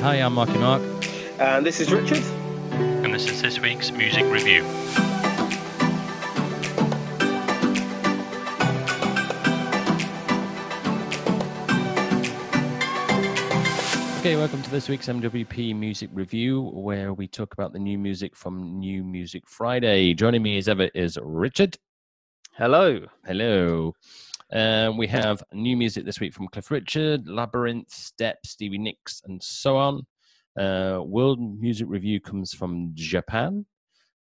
Hi, I'm Marky Mark. And this is Richard. And this is this week's music review. Okay, welcome to this week's MWP Music Review, where we talk about the new music from New Music Friday. Joining me as ever is Richard. Hello. Hello. Um, we have new music this week from Cliff Richard, Labrinth, Step, Stevie Nicks, and so on. Uh, World Music Review comes from Japan.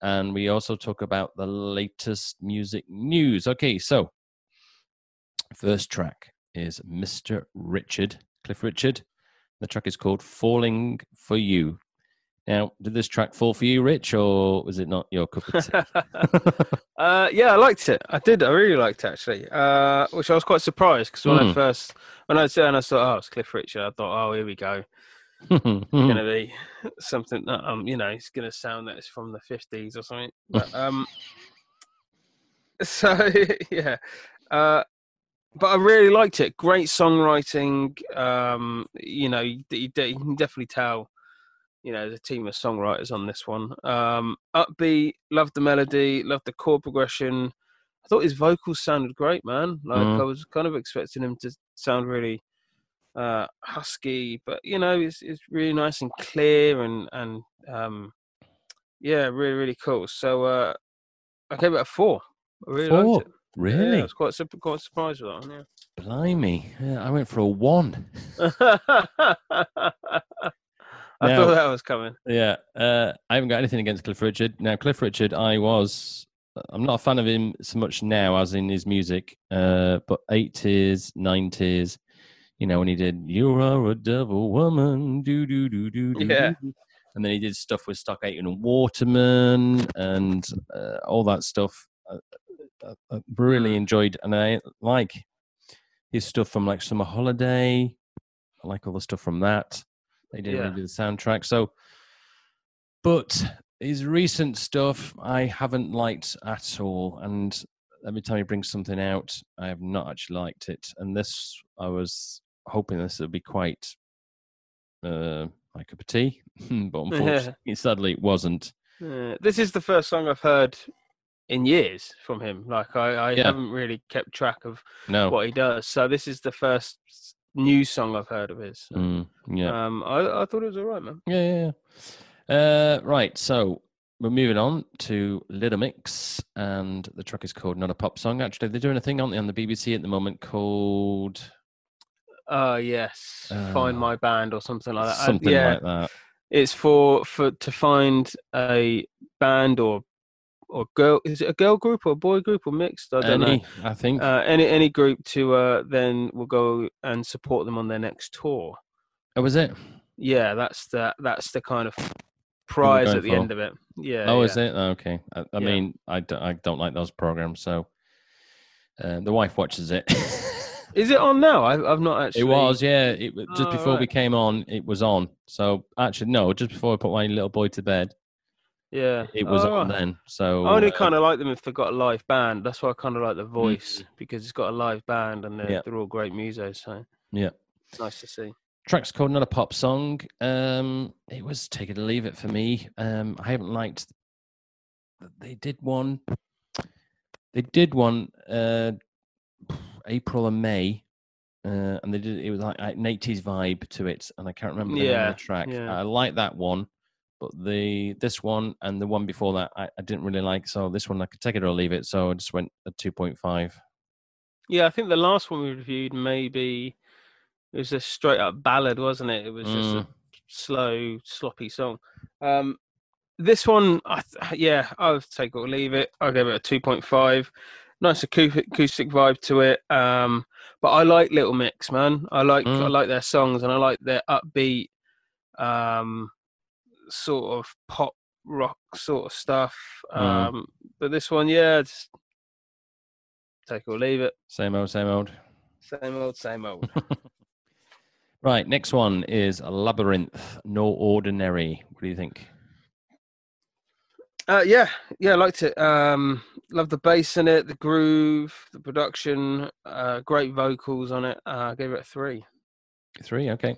And we also talk about the latest music news. Okay, so first track is Mr. Richard, Cliff Richard. The track is called Falling for You. Now, did this track fall for you, Rich, or was it not your cup of tea? uh, yeah, I liked it. I did. I really liked it actually. Uh, which I was quite surprised because when Mm. I first when I said and I thought, oh, it's Cliff Richard. I thought, oh, here we go. It's gonna be something that um, you know, it's gonna sound that it's from the fifties or something. But um, so yeah. Uh, but I really liked it. Great songwriting. Um, you know, you, you, you can definitely tell. You know, there's a team of songwriters on this one. Um, upbeat, loved the melody, loved the chord progression. I thought his vocals sounded great, man. Like Mm. I was kind of expecting him to sound really uh, husky, but you know, it's it's really nice and clear and and um, yeah, really really cool. So uh, I gave it a four. I really Four? liked it. Yeah, really? I was quite sup- quite surprised with that one. Yeah. Blimey. Yeah, I went for a one. I Now- thought that was coming. Yeah, uh, I haven't got anything against Cliff Richard. Now, Cliff Richard, I was, I'm not a fan of him so much now as in his music, uh, but 80s, 90s, you know, when he did You Are a Devil Woman, do, do, do, do, do. Yeah. do. And then he did stuff with Stock Aitken and Waterman and uh, all that stuff. I, I, I really enjoyed, and I like his stuff from like Summer Holiday. I like all the stuff from that. They didn't Yeah. really do the soundtrack. So, but his recent stuff I haven't liked at all. And every time he brings something out, I have not actually liked it. And this, I was hoping this would be quite uh, my cup of tea, but unfortunately, sadly, it wasn't. Uh, this is the first song I've heard in years from him. Like I, I Yeah. haven't really kept track of No. what he does. So this is the first new song I've heard of his. So, Mm, yeah. Um, I, I thought it was alright, man. Yeah, yeah, yeah. Uh, right, so we're moving on to Little Mix, and the track is called Not a Pop Song. Actually, they're doing a thing on the, on the BBC at the moment called Oh yes, Uh, find my band or something like that. I- something yeah, like that. it's for for to find a band or or girl. Is it a girl group or a boy group or mixed? I don't know. Any, I think. Uh, any any group to uh, then will go and support them on their next tour. oh, was it? Yeah, that's the that's the kind of prize at the for. end of it. Yeah. oh, yeah. is it? Oh, okay. I, I Yeah. mean, I don't like those programs, so uh, the wife watches it. Is it on now? I, I've not actually. It was, yeah. It just Oh, before we came on. It was on. So actually, no, just before I put my little boy to bed, Yeah. it was Oh, on then. So I only uh, kind of like them if they've got a live band. That's why I kind of like the voice because it's got a live band and they're. Yeah. they're all great musos. So yeah. it's nice to see. track's called not a pop song um it was take it or leave it for me um i haven't liked they did one they did one uh april and may uh and they did it was like an 80s vibe to it and i can't remember the name Yeah, of the track yeah. i like that one but the this one and the one before that I, I didn't really like so this one i could take it or leave it so i just went a 2.5 Yeah, I think the last one we reviewed maybe it was a straight up ballad, wasn't it? It was just Mm. a slow, sloppy song. Um, this one, I th- yeah, I'll take it or leave it. I'll give it a two point five. Nice acoustic, acoustic vibe to it. Um, but I like Little Mix, man. I like I Mm. like their songs and I like their upbeat, um, sort of pop rock sort of stuff. Mm. Um, but this one, yeah, just take or leave it. same old same old Same old, same old. Right, next one is Labrinth, No Ordinary. What do you think? Uh, yeah, yeah, I liked it. Um, love the bass in it, the groove, the production, uh, great vocals on it. Uh, I gave it a three. Three, okay.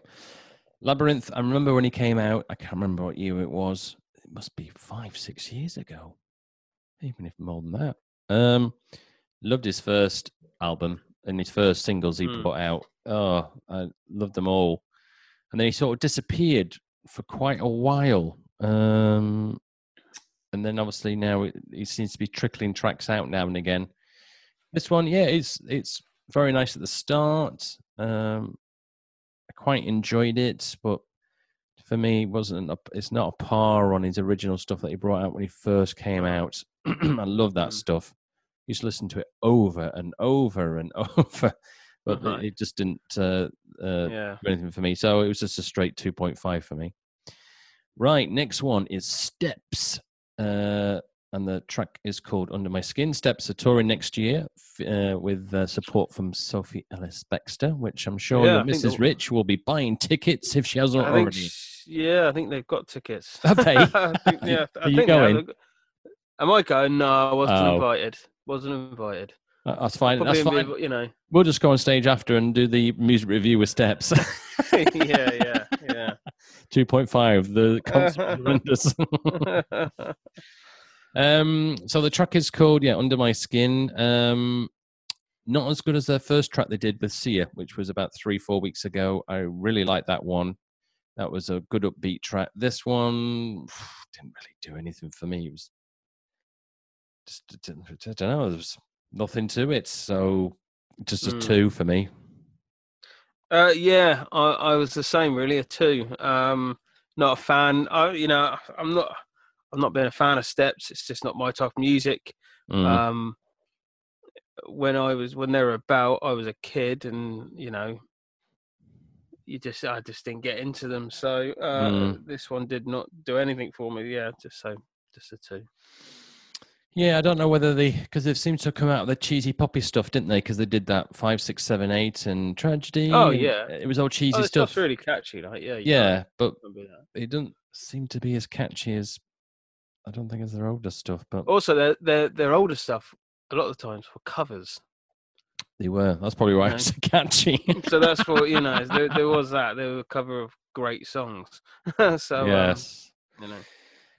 Labrinth. I remember when he came out. I can't remember what year it was. It must be five, six years ago, even if more than that. Um, loved his first album and his first singles he Hmm. put out. Oh, I loved them all. And then he sort of disappeared for quite a while. Um, and then obviously now it, he seems to be trickling tracks out now and again. This one, yeah, it's it's very nice at the start. Um, quite enjoyed it, but for me, it wasn't. A, it's not a par on his original stuff that he brought out when he first came out. I love that Mm. stuff. used to listen to it over and over and over, but it- Right. it just didn't uh, uh, yeah. do anything for me. So it was just a straight 2.5 for me. Right, next one is Steps. Uh, and the track is called Under My Skin. Steps are touring next year uh, with uh, support from Sophie Ellis Bextor, which I'm sure Yeah, your I think Mrs. they'll- Rich will be buying tickets if she hasn't I already. sh- yeah, I think they've got tickets. Have they? I think, Are you- yeah, are I you think they have. going? Am I going? No, I wasn't Oh. invited. Wasn't invited. Uh, That's fine. Probably That's fine. You know. We'll just go on stage after and do the music review with Steps. yeah, yeah, yeah. 2.5, the concert was horrendous. Um, so the track is called yeah, Under My Skin. Um, not as good as their first track they did with Sia, which was about three, four weeks ago. I really liked that one. That was a good upbeat track. This one didn't really do anything for me. It was just I don't- know. There was nothing to it, so just a Mm. two for me. Uh, yeah, I, I was the same. Really, a two. Um, not a fan. I, you know, I'm not. I'm not being a fan of Steps. It's just not my type of music. Mm. Um, when I was when they were about, I was a kid, and you know, you just I just didn't get into them. So uh, Mm. this one did not do anything for me. Yeah, just so just a two. Yeah, I don't know whether they because they seemed to come out of the cheesy poppy stuff, didn't they? Because they did that five, six, seven, eight, and tragedy. Oh, yeah. it was all cheesy Oh, stuff. really catchy. Like yeah, yeah, but can't be that. it doesn't seem to be as catchy as I don't think it's their older stuff. But Also, their their their older stuff a lot of the times were covers. they were. That's probably why it's so catchy. so that's what you know. There, there was that. They were a cover of great songs. so um, yes. you know,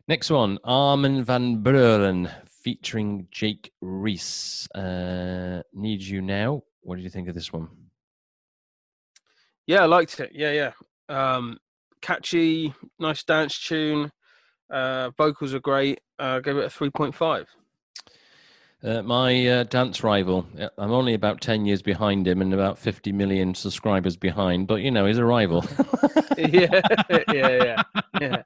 Next one, Armin van Buuren featuring Jake Reese. Uh, Need you now. What did you think of this one? yeah, I liked it. Yeah, yeah. Um, catchy, nice dance tune. Uh, vocals are great. Uh, gave it a three point five. Uh, my uh, dance rival. uh, I'm only about 10 years behind him and about 50 million subscribers behind, but you know, he's a rival. yeah, yeah, yeah, yeah.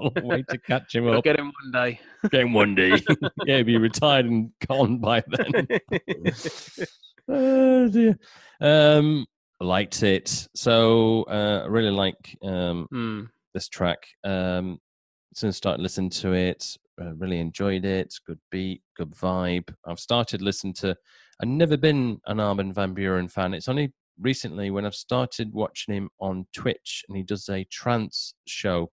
Can't wait to catch him I'll up. get him one day. Game one day. yeah, he'll be retired and gone by then. oh, dear. Um, liked it. So uh, I really like um, Hmm. this track. Um, soon as I started listening to it, uh, really enjoyed it. Good beat, good vibe. I've started listening to. I've never been an Armin van Buuren fan. It's only recently when I've started watching him on Twitch, and he does a trance show,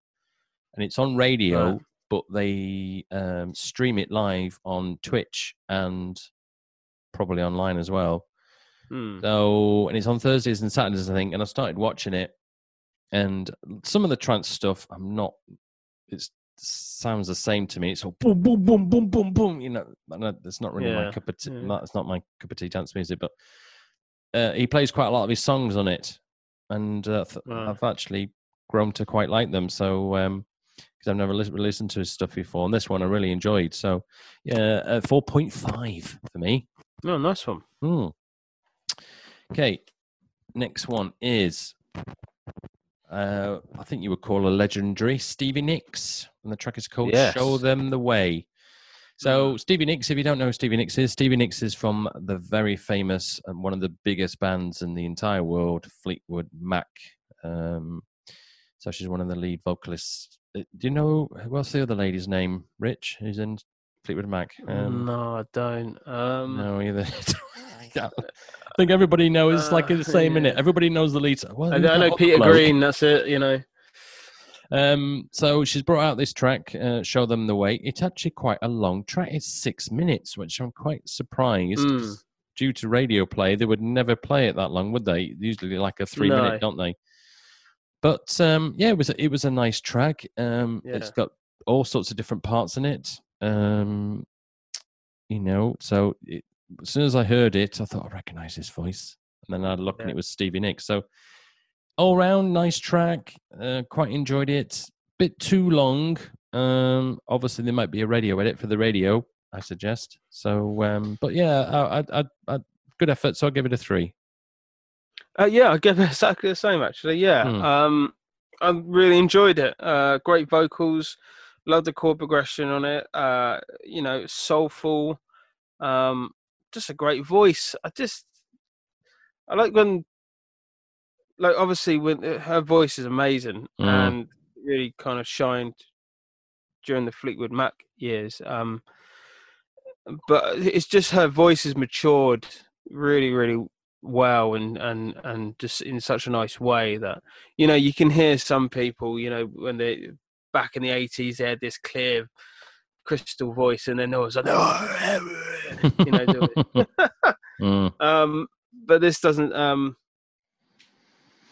and it's on radio, but they um, stream it live on Twitch and probably online as well. Hmm. So, and it's on Thursdays and Saturdays, I think. And I started watching it, and some of the trance stuff, I'm not. It sounds the same to me. It's all boom, boom, boom, boom, boom, boom. You know, that's not really my cup of tea. yeah. That's not my cup of tea dance music, but uh, he plays quite a lot of his songs on it, and uh, th- Right. I've actually grown to quite like them. So, um, because I've never lis- listened to his stuff before, and this one I really enjoyed. So, yeah, uh, four point five for me. Oh, nice one. Hmm. Okay, next one is uh, I think you would call a legendary Stevie Nicks, and the track is called "Show Them the Way." So Stevie Nicks, if you don't know who Stevie Nicks is, Stevie Nicks is from the very famous and one of the biggest bands in the entire world, Fleetwood Mac. Um, so she's one of the lead vocalists. Uh, Do you know what's the other lady's name? Rich, who's in Fleetwood Mac. Um, no, I don't. Um, no, either. I think everybody knows. It's like Uh, the same minute. yeah. Everybody knows the lead. Well, I, I know Peter bloke? Green. That's it. You know. Um, so she's brought out this track, uh, "Show Them the Way." It's actually quite a long track. It's six minutes, which I'm quite surprised. 'cause Due to radio play, they would never play it that long, would they? Usually, like a three No. minute, don't they? But um, yeah, it was a- it was a nice track. Um, It's Yeah. got all sorts of different parts in it. Um, you know, so it, as soon as I heard it, I thought I recognise his voice, and then I looked and it was Stevie Nicks. So all round, nice track. Uh, quite enjoyed it. Bit too long. Um, obviously, there might be a radio edit for the radio. I suggest. So, um, but yeah, I, I, I, I, good effort. So I'll give it a three. Uh, yeah, I give it exactly the same actually. Yeah, Hmm. um, I really enjoyed it. Uh, great vocals, love the chord progression on it. Uh, you know, soulful. Um, just a great voice. I just, I like when, like obviously when uh, her voice is amazing Mm. and really kind of shined during the Fleetwood Mac years. Um, but it's just her voice has matured really, really well and and and just in such a nice way that you know you can hear some people you know when they back in the 80s they had this clear crystal voice and then there was like you know the- Mm. um but this doesn't um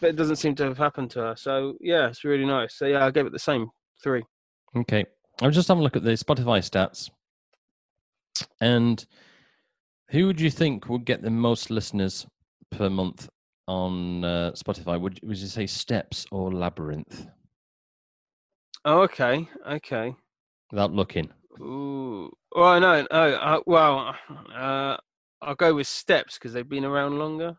but it doesn't seem to have happened to her so yeah it's really nice so yeah i gave it the same three Okay. I was just having a look at the Spotify stats. And who would you think would get the most listeners per month on uh, Spotify? Would, would you say Steps or Labrinth? oh okay okay Without looking. Ooh. Well, no, no. Uh, well, uh, I'll go with Steps because they've been around longer.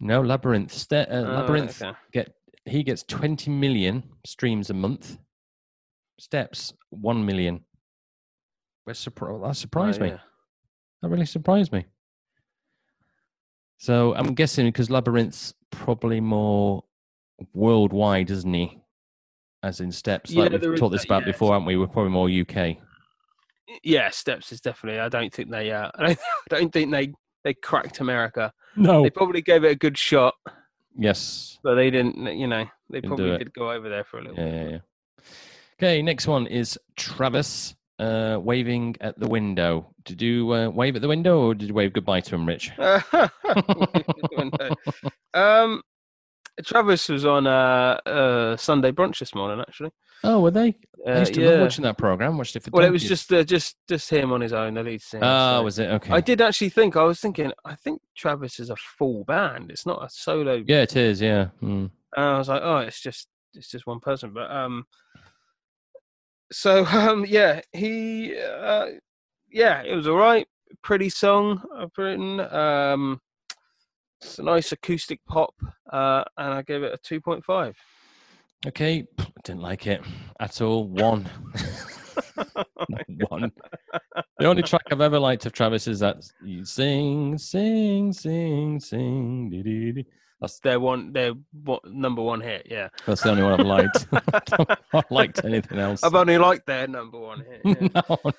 No, Labrinth. Ste- uh, Oh, Labrinth okay. get he gets 20 million streams a month. Steps 1 million. Surpri- that surprised Oh, me. That really surprised me. So I'm guessing because Labrinth's probably more worldwide, isn't he? As in steps, Yeah, like we've talked this about yeah. before, haven't we? We're probably more UK. Yeah, Steps is definitely. I don't think they. Uh, I don't, I don't think they they cracked America. No. They probably gave it a good shot, Yes. but they didn't. You know, they Didn't probably did go over there for a little. Yeah, yeah, yeah. Okay, next one is Travis uh, waving at the window. Did you uh, wave at the window or did you wave goodbye to him, Rich? um, Travis was on uh, uh Sunday brunch this morning actually. oh, were they? I Uh, used to yeah. love watching that program. Watched it for Well, it was just uh, just just him on his own, the lead singer. Oh, so- was it? Okay. I did actually think. I was thinking. I think Travis is a full band. It's not a solo. Yeah, it is. Yeah. Mm. And I was like, oh, it's just it's just one person. But um, so um, yeah, he uh, yeah, it was all right. Pretty song I've written. Um, it's a nice acoustic pop, uh, and I gave it a two point five. Okay, I didn't like it at all. One. One. The only track I've ever liked of Travis is that you sing, sing, sing, sing. dee, dee, dee. That's Their one, their what, number one hit. Yeah, that's the only one I've liked. I've liked anything else. I've only liked their number one hit. Yeah. no, no.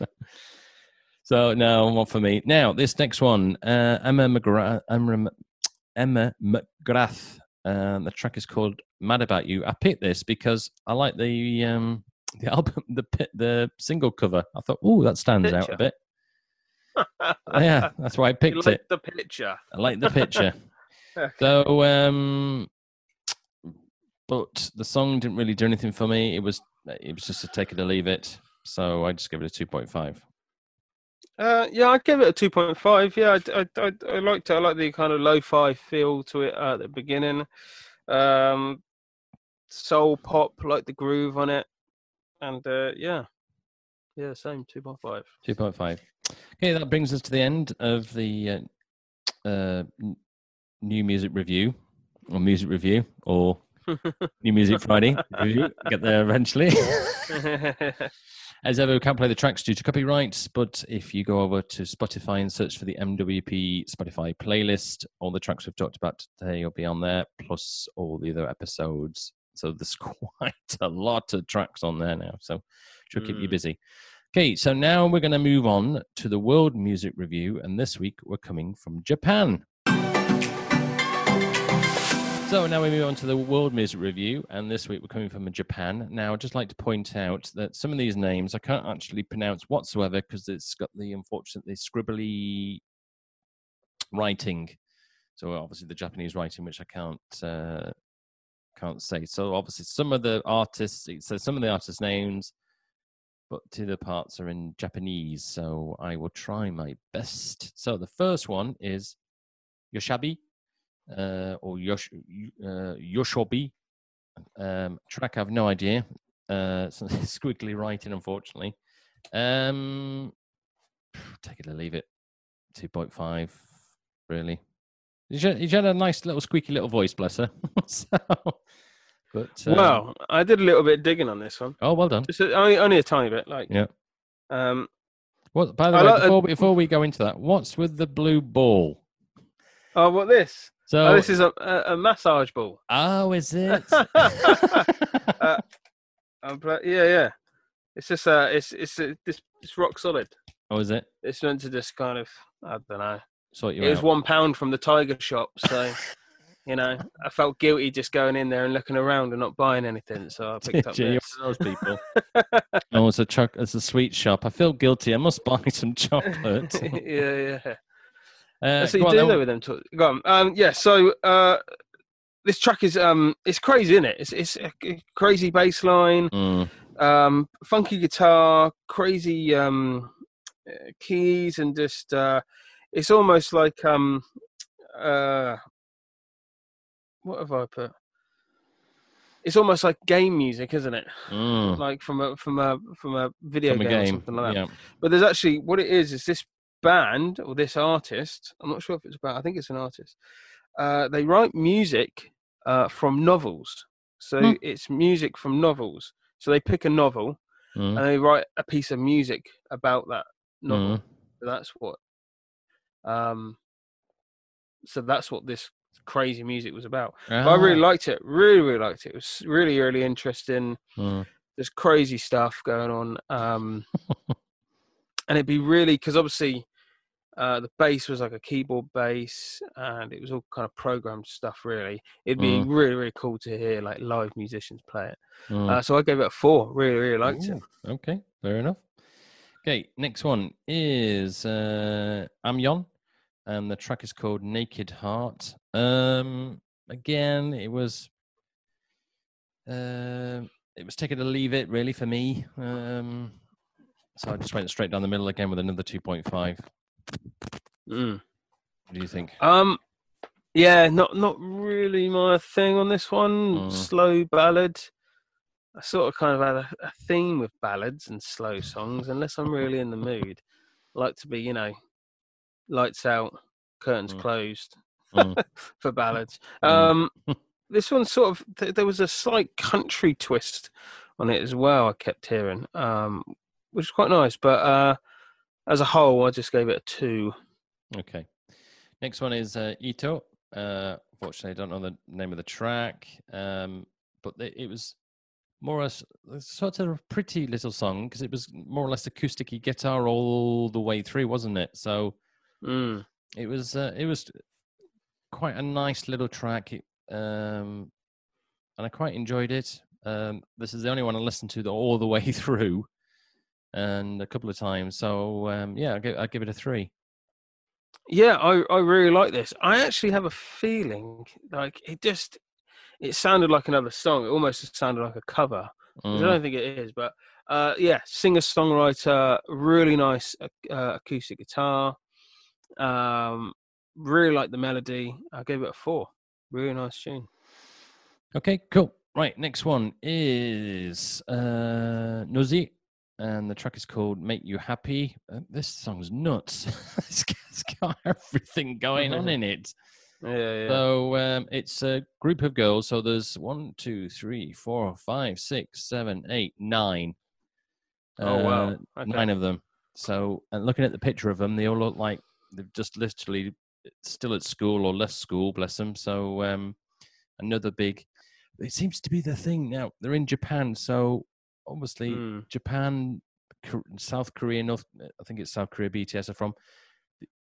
So no, not for me. Now this next one, uh, Emma McGrath. Emma, Emma McGrath. Uh, the track is called "Mad About You." I picked this because I like the um, the album, the the single cover. I thought, oh, that stands out a bit. Yeah, that's why I You picked like it. the picture. I like the picture. Okay. So, um, but the song didn't really do anything for me. It was it was just a take it or leave it. So I just give it a two point five. Uh, yeah, I'd give it a two point five. Yeah, I, I, I, I liked it. I like the kind of lo-fi feel to it at the beginning. Um, soul pop, like the groove on it, and uh, yeah, yeah, same two point five. Two point five. Okay, that brings us to the end of the uh, uh, new music review, or music review, or new music Friday. Get there eventually. As ever, we can't play the tracks due to copyrights, but if you go over to Spotify and search for the MWP Spotify playlist, all the tracks we've talked about today will be on there, plus all the other episodes. So there's quite a lot of tracks on there now. So should keep you Mm. busy. Okay, so now we're going to move on to the World Music Review, and this week we're coming from Japan. So now we move on to the World Music Review, and this week we're coming from Japan. Now, I'd just like to point out that some of these names I can't actually pronounce whatsoever because it's got the unfortunately scribbly writing. So obviously the Japanese writing, which I can't uh, can't say. So obviously, some of the artists, says some of the artists' names, but two of the parts are in Japanese. So I will try my best. So the first one is Yoshabi, uh, or Yosh, uh, Yoshobi. Um, track, I have no idea. Uh, so squiggly writing, unfortunately. Um, take it or leave it. 2.5, really. She had, had a nice little squeaky little voice, bless her. so, but um, Well, I did a little bit of digging on this one. oh, well done. Just a, only, only a tiny bit. Like, Yeah. Um, What? By the I way, like before, before we go into that, what's with the blue ball? oh, what this? So, Oh, this is a, a, a massage ball. oh, is it? Uh, I'm pla- yeah, yeah. It's just uh, it's it's uh, this it's rock solid. oh, is it? It's meant to just kind of I don't know. Sort you It was one pound from the Tiger shop, so you know I felt guilty just going in there and looking around and not buying anything. So I picked up you? This. those people. oh, it's a choc- It's a sweet shop. I feel guilty. I must buy some chocolate. yeah, yeah. Uh, That's what you do though with them. To- Go on. Um, yeah. So uh, this track is um, it's crazy, isn't it? It's it's a crazy bass line, Mm, um, funky guitar, crazy um, keys, and just uh, it's almost like um, uh, what have I put? It's almost like game music, isn't it? mm. Like from a from a from a video From a game, or something like that. Yeah. But there's actually what it is is this band or this artist. I'm not sure if it's about. I think it's an artist. Uh, they write music uh, from novels, so Hmm. it's music from novels. So they pick a novel Mm. and they write a piece of music about that novel. Mm. So that's what. Um. So that's what this crazy music was about. But I really Ah, liked it. Really, really liked it. It was really, really interesting mm. there's crazy stuff going on um and it'd be really because obviously uh the bass was like a keyboard bass and it was all kind of programmed stuff really it'd be Mm. really really cool to hear like live musicians play it Mm. uh, so i gave it a four really really liked it Okay, fair enough. Okay, next one is uh Aimyon, and the track is called Naked Heart. Um, again, it was uh, it was take it or leave it really for me. Um, so I just went straight down the middle again with another two point five. Mm. What do you think? um yeah not not really my thing on this one Mm. slow ballad i sort of kind of had a, a theme with ballads and slow songs unless i'm really in the mood I like to be you know lights out curtains Mm. closed Mm. for ballads Mm. um this one sort of th- there was a slight country twist on it as well i kept hearing um which is quite nice but uh as a whole i just gave it a two Okay. Next one is uh, Ito. Uh, unfortunately, I don't know the name of the track, um, but it, it was more or less sort of a pretty little song because it was more or less acoustic guitar all the way through, wasn't it? So mm. it was uh, it was quite a nice little track, it, um, and I quite enjoyed it. Um, this is the only one I listened to the, all the way through, and a couple of times. So um, yeah, I give I give it a three. Yeah, I, I really like this. I actually have a feeling like it just it sounded like another song. It almost sounded like a cover. which I Mm. don't think it is, but uh, yeah, singer songwriter, really nice uh, acoustic guitar. Um, really like the melody. I gave it a four. Really nice tune. Okay, cool. Right, next one is uh Nuzi, and the track is called "Make You Happy." Uh, this song's nuts. it's got- it's got everything going on in it. Yeah, yeah. So um, it's a group of girls. So there's one, two, three, four, five, six, seven, eight, nine. oh wow. Uh, Okay. nine of them. So, and looking at the picture of them, they all look like they've just literally still at school or left school. Bless them. So, um, another big. It seems to be the thing now. They're in Japan, so obviously Mm. Japan, South Korea, North. I think it's South Korea. BTS are from.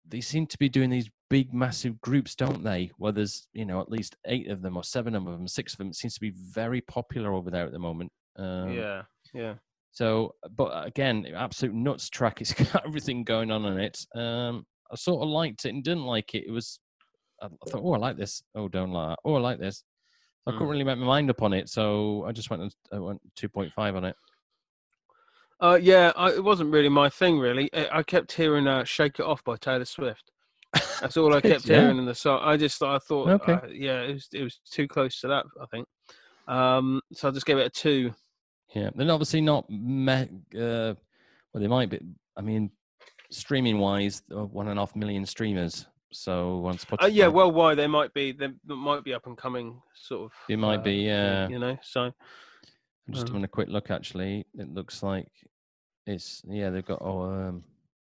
They seem to be doing these big, massive groups, don't they? Where there's you know at least eight of them or seven of them, six of them. It seems to be very popular over there at the moment. Um, yeah, yeah. so, but again, absolute nuts track. It's got everything going on in it. Um, I sort of liked it and didn't like it. It was, I thought, oh, I like this. Oh, don't like that. Oh, I like this. I couldn't Mm. really make my mind up on it, so I just went I went two point five on it. Uh, yeah, I, it wasn't really my thing. Really, I, I kept hearing uh, "Shake It Off" by Taylor Swift. That's all I kept ya? hearing in the song. I just thought, I thought, Okay. uh, yeah, it was it was too close to that. I think. Um, so I just gave it a two. Yeah, they're obviously not. Me- uh, well, they might be. I mean, streaming wise, uh, one and a half million streamers. So on Spotify, Uh, yeah, worldwide they might be they might be up and coming sort of. it might uh, be. Yeah, you know. So I'm just um, having a quick look. Actually, it looks like it's. Yeah, they've got. Oh, um,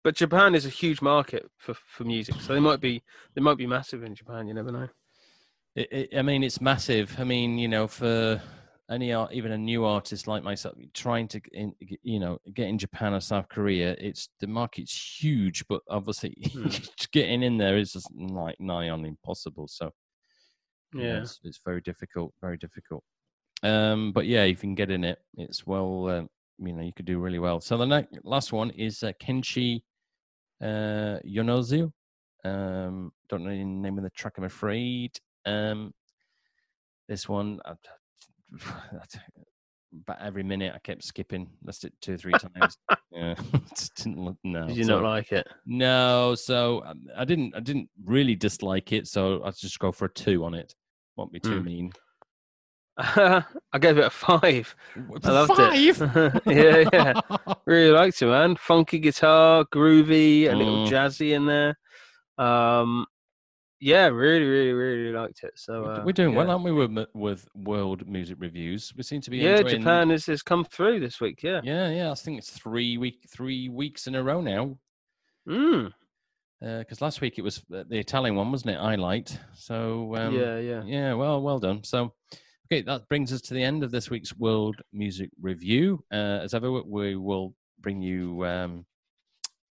but Japan is a huge market for, for music, so they might be they might be massive in Japan. You never know. It, it, I mean, it's massive. I mean, you know, for any art, even a new artist like myself, trying to, in, you know, get in Japan or South Korea, it's the market's huge, but obviously Hmm. getting in there is just like nigh on impossible. So you know, Yeah. it's, it's very difficult, very difficult. Um, but yeah, if you can get in it, it's well, um, you know, you could do really well. So the next, last one is uh, Kenshi uh, Yonezu. Um, don't know the name of the track, I'm afraid. Um, this one, I, about every minute I kept skipping. That's it two or three times. yeah, just didn't look, no. Did you so- not like it? no, so um, I didn't. I didn't really dislike it. So I just go for a two on it. Won't be too Hmm. mean. I gave it a five. I loved Five? it. yeah, yeah. Really liked it, man. Funky guitar, groovy, a little Mm. jazzy in there. Um, yeah, really, really, really liked it. So We're- uh, We're doing well, yeah. aren't we, with with world music reviews? We seem to be Yeah, enjoying- Japan has, has come through this week. Yeah. Yeah, yeah. I think it's three week three weeks in a row now. Mm. Because last week it was uh, the Italian one, wasn't it? I liked. So um, yeah, yeah. Yeah, well, well done. So, okay, that brings us to the end of this week's World Music Review. Uh, as ever, we will bring you um,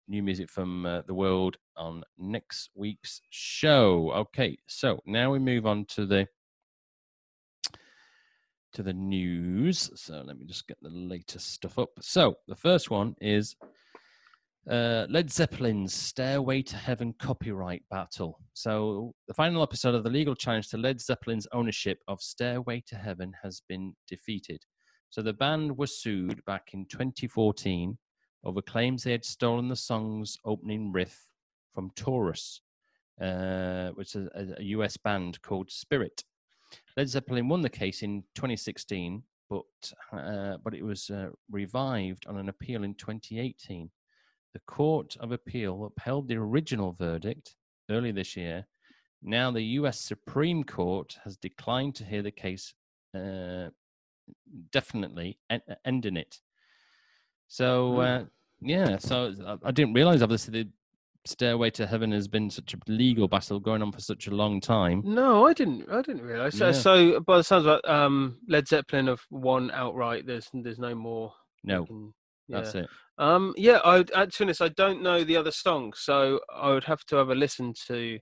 new music from uh, the world on next week's show. Okay, so now we move on to the to the news. So let me just get the latest stuff up. So the first one is uh, Led Zeppelin's Stairway to Heaven copyright battle. So, the final episode of the legal challenge to Led Zeppelin's ownership of Stairway to Heaven has been defeated. So, the band was sued back in 2014 over claims they had stolen the song's opening riff from Taurus, uh, which is a, a US band called Spirit. Led Zeppelin won the case in 2016, but uh, but it was uh, revived on an appeal in 2018. The Court of Appeal upheld the original verdict early this year. Now, the US Supreme Court has declined to hear the case, uh, definitely en- ending it. So, uh, yeah, so I- I didn't realize, obviously, the Stairway to Heaven has been such a legal battle going on for such a long time. No, I didn't. I didn't realize. So, Yeah. so by the sounds of it, um, Led Zeppelin have won outright. There's there's no more. No, can- that's it. Um, yeah. I uh, to honest, I don't know the other songs, so I would have to have a listen to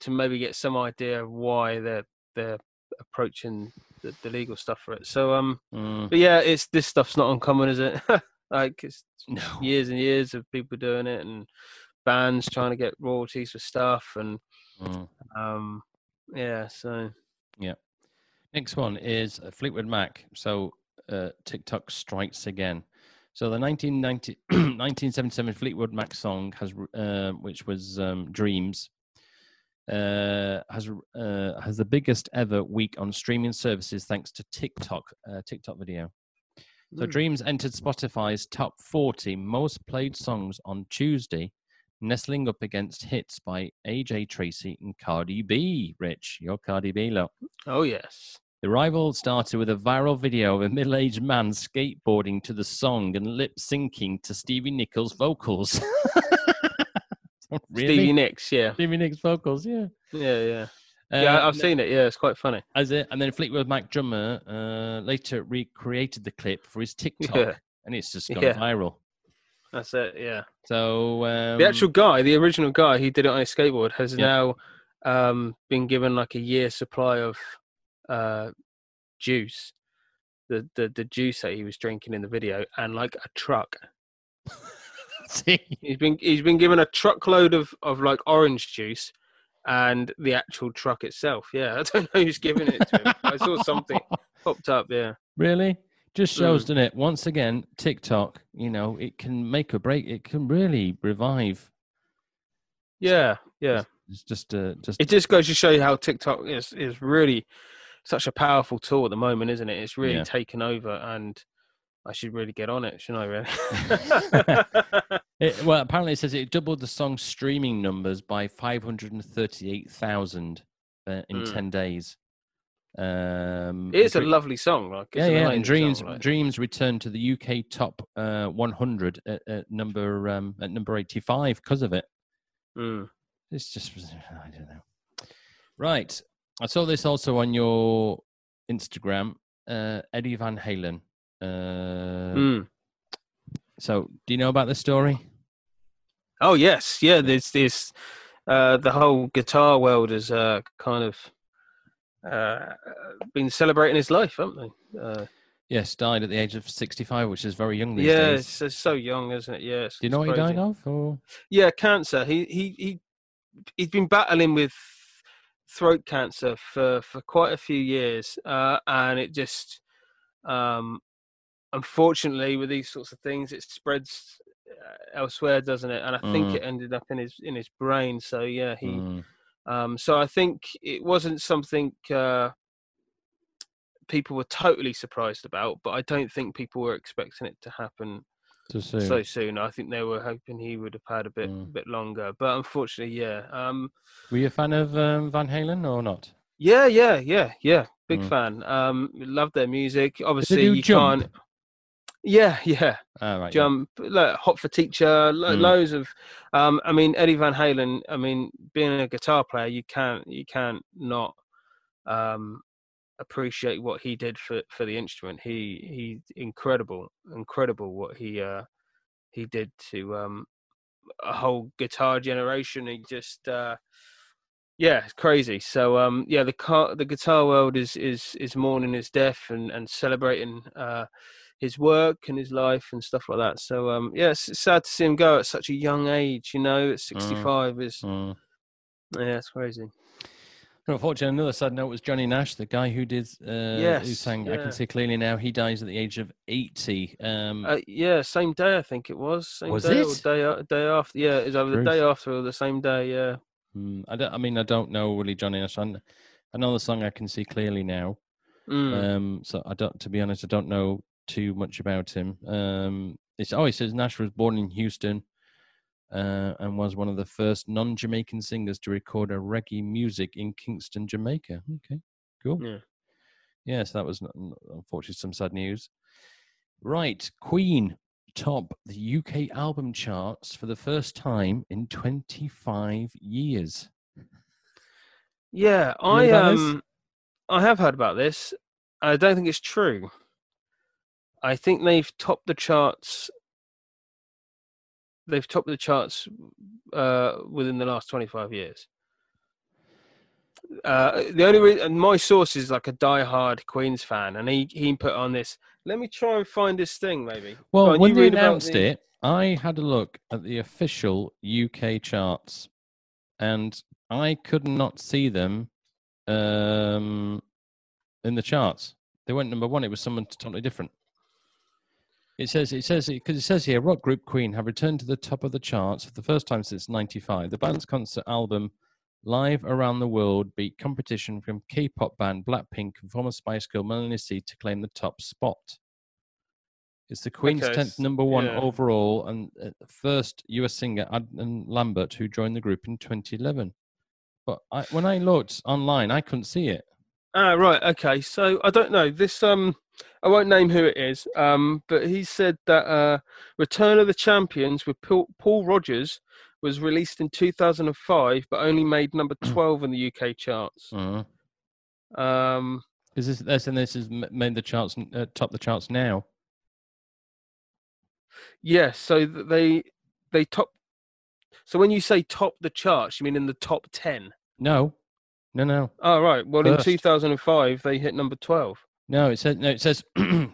to maybe get some idea of why they're they're approaching the, the legal stuff for it. So um, Mm, but yeah, it's this stuff's not uncommon, is it? like it's no. years and years of people doing it and bands trying to get royalties for stuff and Mm. um, yeah. So yeah. Next one is uh, Fleetwood Mac. So uh, TikTok strikes again. So the 1990, 1977 Fleetwood Mac song has, uh, which was um, Dreams, uh, has uh, has the biggest ever week on streaming services thanks to TikTok uh, TikTok video. So Mm. Dreams entered Spotify's top 40 most played songs on Tuesday, nestling up against hits by AJ Tracey and Cardi B. Rich, your Cardi B, look. Oh yes. The rival started with a viral video of a middle aged man skateboarding to the song and lip syncing to Stevie Nicks' vocals. really? Stevie Nicks. Yeah. Stevie Nicks' vocals, yeah. Yeah. Yeah. Uh, yeah. I've seen it. Yeah. It's quite funny. As it, and then Fleetwood Mac drummer uh, later recreated the clip for his TikTok, Yeah. and it's just gone Yeah. viral. That's it. Yeah. So um, the actual guy, the original guy who did it on his skateboard, has Yeah. now um, been given like a year supply of uh, juice. The, the the juice that he was drinking in the video, and like a truck. see, He's been he's been given a truckload of, of like orange juice, and the actual truck itself. Yeah, I don't know who's giving it to him. I saw something popped up. Yeah. Really? Just shows, Mm. doesn't it? Once again, TikTok, you know, it can make or break. It can really revive. Yeah, yeah. It's just, uh, just It just goes to show you how TikTok is is really such a powerful tool at the moment, isn't it? It's really Yeah. taken over, and I should really get on it, shouldn't I? Really? It, well, apparently it says it doubled the song's streaming numbers by 538,000 uh, in Mm. 10 days. Um, it's a Dre- lovely song. Like, it's yeah, yeah. And Dreams song, like- Dreams returned to the UK top uh, 100 at, at number um, at number 85 because of it. Mm. It's just I don't know. Right, I saw this also on your Instagram. Uh, Eddie Van Halen. Uh, Mm. So, do you know about the story? Oh yes, yeah. There's this. Uh, the whole guitar world has uh, kind of uh, been celebrating his life, haven't they? Uh, Yes, died at the age of 65, which is very young these yeah, days. it's, it's so young, isn't it? Yes. Do you know what he died of? Or Yeah, cancer. He he he he's been battling with throat cancer for for quite a few years, uh, and it just um, unfortunately with these sorts of things, it spreads uh, elsewhere, doesn't it? And I think Mm. it ended up in his in his brain. So yeah, he. Mm, Um, so I think it wasn't something uh, people were totally surprised about, but I don't think people were expecting it to happen soon. so soon. I think they were hoping he would have had a bit Mm. bit longer, but unfortunately, yeah, um, Were you a fan of um, Van Halen or not? yeah, yeah, yeah, yeah. Big Mm. fan. Um, love their music. Obviously, you Jump? can't. Yeah, yeah. Ah, right. yeah. Jump, like, Hot for Teacher, lo- Mm. loads of. Um, I mean, Eddie Van Halen. I mean, being a guitar player, you can't you can't not um, appreciate what he did for for the instrument. He he incredible, incredible what he uh, he did to um, a whole guitar generation. He just. Uh, yeah, it's crazy. So um, yeah, the car, the guitar world is is is mourning his death and and celebrating uh, his work and his life and stuff like that. So um, yeah, it's, it's sad to see him go at such a young age. You know, at sixty five is Mm. yeah, it's crazy. And Unfortunately, another sad note was Johnny Nash, the guy who did, uh, who Yes, sang "I. Can See Clearly Now." He dies at the age of eighty. Um, Uh, yeah, same day I think it was. Same Was day or it? day day after? Yeah, it's either the day after or the same day. Yeah. mm, I, don't, I mean, I don't know really Johnny Nash. I I know the song "I Can See Clearly Now." Mm. Um, so I don't, to be honest, I don't know too much about him. Um, it's oh, it says Nash was born in Houston, uh, and was one of the first non-Jamaican singers to record a reggae music in Kingston, Jamaica. Okay, cool. Yeah. Yes, that was n- n- unfortunately some sad news. Right, Queen top the UK album charts for the first time in 25 years. Yeah, You I um, I have heard about this. I don't think it's true. I think they've topped the charts. They've topped the charts uh, within the last twenty-five years. Uh, the only reason my source is like a die-hard Queens fan, and he he put on this. Let me try and find this thing, maybe. Well, on, when you they announced the- it, I had a look at the official UK charts, and I could not see them um, in the charts. They went number one. It was someone totally different. It says it says because it says here rock group Queen have returned to the top of the charts for the first time since '95. The band's concert album Live Around the World beat competition from K-pop band Blackpink and former Spice Girl Melanie C to claim the top spot. It's the Queen's Okay, tenth number one yeah. overall and uh, first US singer Adam Lambert who joined the group in 2011. But I, when I looked online, I couldn't see it. Ah, right. Okay. So I don't know this. Um, I won't name who it is. Um, but he said that uh, Return of the Champions with Paul, Paul Rodgers was released in 2005, but only made number 12 in the UK charts. Uh, Um, is this this and this has made the charts uh, top the charts now? yeah. So they they top. So when you say top the charts, you mean in the top 10? No, no, no, Oh, right. Well, First. in 2005, they hit number 12. No. It says no. It says it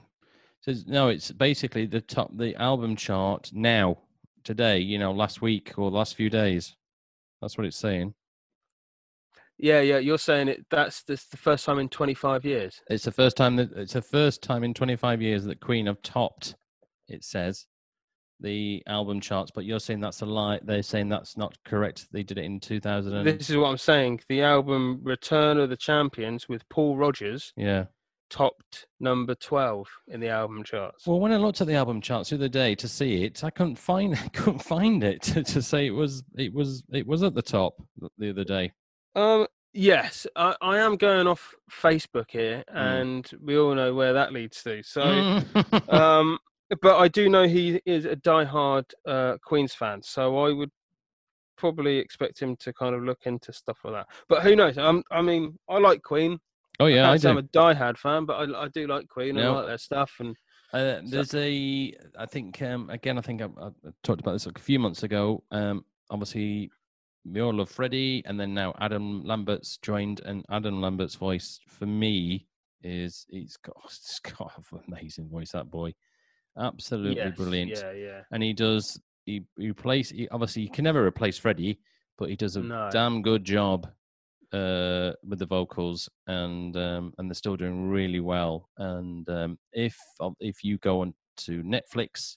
says no. It's basically the top the album chart now today. You know, last week or last few days. That's what it's saying. Yeah, yeah. You're saying it. That's this the first time in 25 years. It's the first time that it's the first time in 25 years that Queen have topped. It says the album charts, but you're saying that's a lie. They're saying that's not correct. They did it in 2000. And, This is what I'm saying. The album "Return of the Champions" with Paul Rodgers yeah. Topped number 12 in the album charts. Well, when I looked at the album charts the other day to see it, I couldn't find I couldn't find it to, to say it was it was it was at the top the other day. Um, yes, I, I am going off Facebook here, Mm. and we all know where that leads to. So, Mm. um, but I do know he is a diehard uh, Queens fan, so I would probably expect him to kind of look into stuff like that. But who knows? Um, I mean, I like Queen. Oh yeah, I Can't say I'm do. a diehard fan, but I, I do like Queen. I like their stuff, and Uh, there's a, I think, um, again, I think I, I talked about this like a few months ago. Um, obviously, we all love Freddie, and then now Adam Lambert's joined, and Adam Lambert's voice for me is he's got, he's got an amazing voice. That boy, absolutely yes, brilliant. Yeah, yeah. And he does, he, he replace, he, obviously, you can never replace Freddie, but he does a No. damn good job uh with the vocals and um and they're still doing really well. And um if um, if you go on to netflix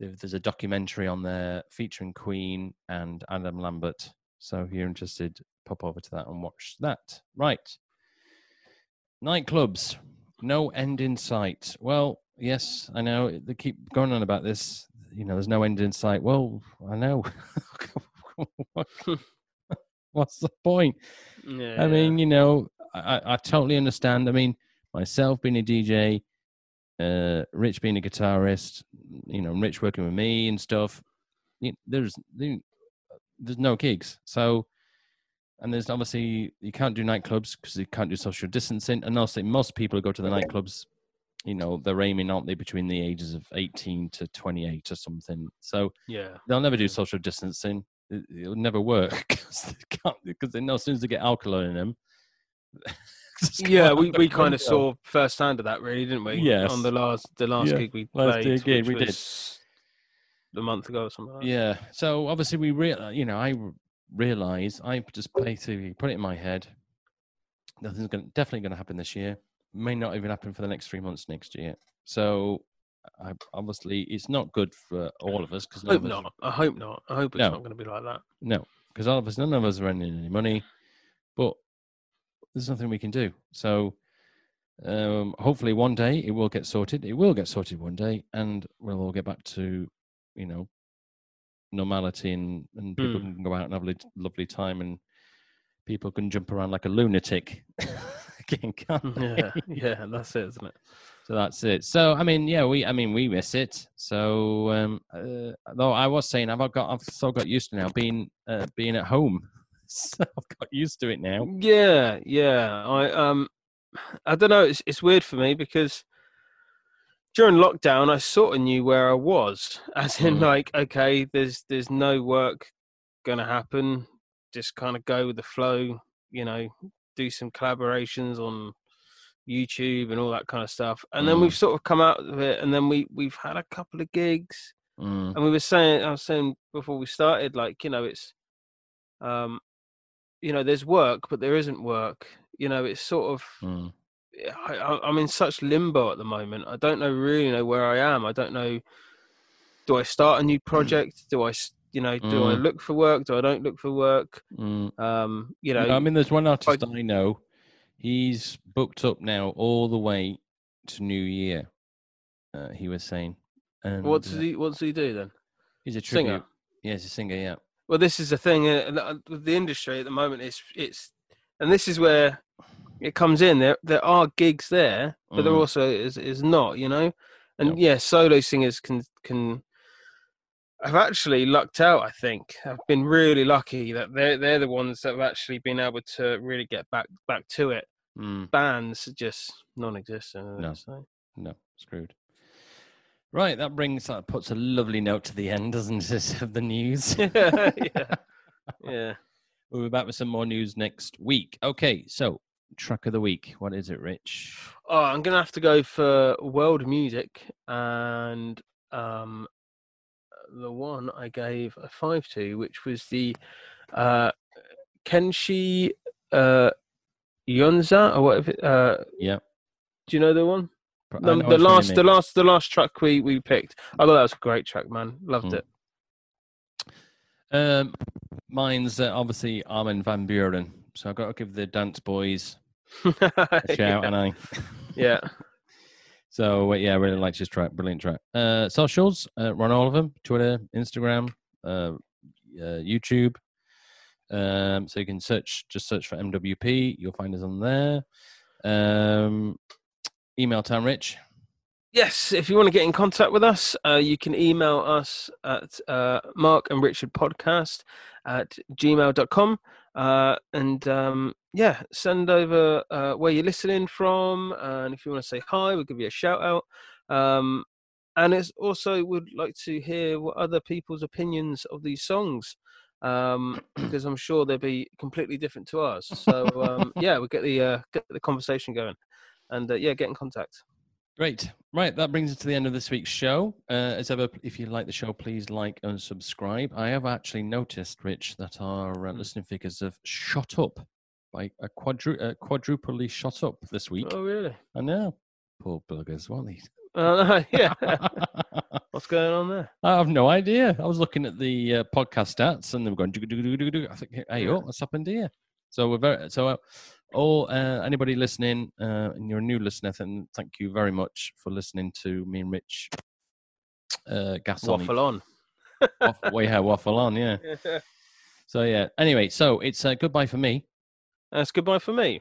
there's a documentary on there featuring queen and adam lambert. So if you're interested pop over to that and watch that. Right. Nightclubs. No end in sight. Well yes i know they keep going on about this. You know there's no end in sight. Well i know. What- what's the point yeah I mean, you know, I, I- totally understand. I mean, myself being a DJ, uh, Rich being a guitarist, you know, Rich working with me and stuff. You, there's there's no gigs, so and there's obviously you can't do nightclubs because you can't do social distancing. And also, most people who go to the nightclubs, you know, they're aiming, aren't they, between the ages of 18 to 28 or something. So yeah. they'll never do social distancing. It, it'll never work because they can't because they know as soon as they get alcohol in them. Yeah, we, we kind of saw first hand of that, really, didn't we? Yes. On the last the last Yeah, gig we last played, gig we did. was a month ago or something. Like that. Yeah. So obviously we real uh, you know I realize I just basically put it in my head. Nothing's going definitely going to happen this year. May not even happen for the next three months next year. So I, obviously it's not good for all of us because I hope not. I hope not. I hope it's No. not going to be like that. No, because all of us, none of us are earning any money, but there's nothing we can do. So um, hopefully one day it will get sorted. It will get sorted one day, and we'll all get back to, you know, normality, and, and people Hmm. can go out and have a lovely time, and people can jump around like a lunatic. Again, can't Yeah, yeah, that's it, isn't it? So that's it. So I mean, yeah, we I mean we miss it. So um uh, though I was saying I've got I've so got used to now being uh, being at home. So I've got used to it now. Yeah, yeah. I um, I don't know. It's it's weird for me because during lockdown, I sort of knew where I was, as in Mm. like, okay, there's there's no work gonna happen. Just kind of go with the flow, you know. Do some collaborations on YouTube and all that kind of stuff, and then Mm. we've sort of come out of it, and then we we've had a couple of gigs, Mm, and we were saying I was saying before we started, like you know, it's um, you know, there's work, but there isn't work. You know, it's sort of mm, I, I- I'm in such limbo at the moment. I don't know really know where I am. I don't know. Do I start a new project? Do I you know, do I Mm. look for work? Do I don't look for work? mm. Um, you know, I mean, there's one artist I know. He's booked up now all the way to New Year. Uh, he was saying, and what does uh, he what does he do then? he's a tribute. Singer. Yeah, he's a singer. Yeah. Well, this is the thing uh, uh, with the industry at the moment. It's it's, and this is where it comes in. There there are gigs there, but there Mm. also is is not. You know, and No. yeah, solo singers can can. I've actually lucked out. I think I've been really lucky that they're they're the ones that have actually been able to really get back back to it. Mm. Bands are just non-existent. No. So. No, screwed. Right, that brings that puts a lovely note to the end, doesn't it, of the news? yeah, yeah. We'll be back with some more news next week. Okay, so track of the week. What is it, Rich? Oh, I'm gonna have to go for world music, and um, the one I gave a five to, which was the uh, Kenshi uh, Yonza or whatever. Uh, Yeah. Do you know the one? The, know the which one you last, the last, the last track we we picked. I thought that was a great track, man. Loved Mm. it. Um, mine's uh, obviously Armin van Buuren. So I've got to give the dance boys a shout, yeah. and I. yeah. So uh, yeah, I really liked his track. Brilliant track. Uh, socials, uh, run all of them: Twitter, Instagram, uh, uh, YouTube. Um, so you can search, just search for MWP. You'll find us on there. Um, email Town Rich. Yes, if you want to get in contact with us, uh, you can email us at uh, Mark and Richard Podcast at gmail.com. Uh, and um, yeah, send over uh, where you're listening from. And if you want to say hi, we'll give you a shout out. Um, and it's also would like to hear what other people's opinions of these songs. Um, because I'm sure they'll be completely different to ours. So um, yeah, we'll get the uh, get the conversation going, and uh, yeah, get in contact. Great. Right, that brings us to the end of this week's show. Uh, as ever, if you like the show, please like and subscribe. I have actually noticed, Rich, that our uh, listening figures have shot up by a quadru- uh, quadruply shot up this week. Oh really? I know. Poor buggers, what are these? Uh, yeah. What's going on there? I have no idea. I was looking at the uh, podcast stats and they were going. "Doo, doo, doo, doo, doo." I think, hey, Yeah. oh, what's happened here? So we're very so. Uh, all uh, anybody listening, uh, and you're a new listener, then thank you very much for listening to me and Rich. Uh, gas on, Waffle on. waffle, way how waffle on, yeah. So yeah. Anyway, so it's uh, goodbye for me. That's goodbye for me.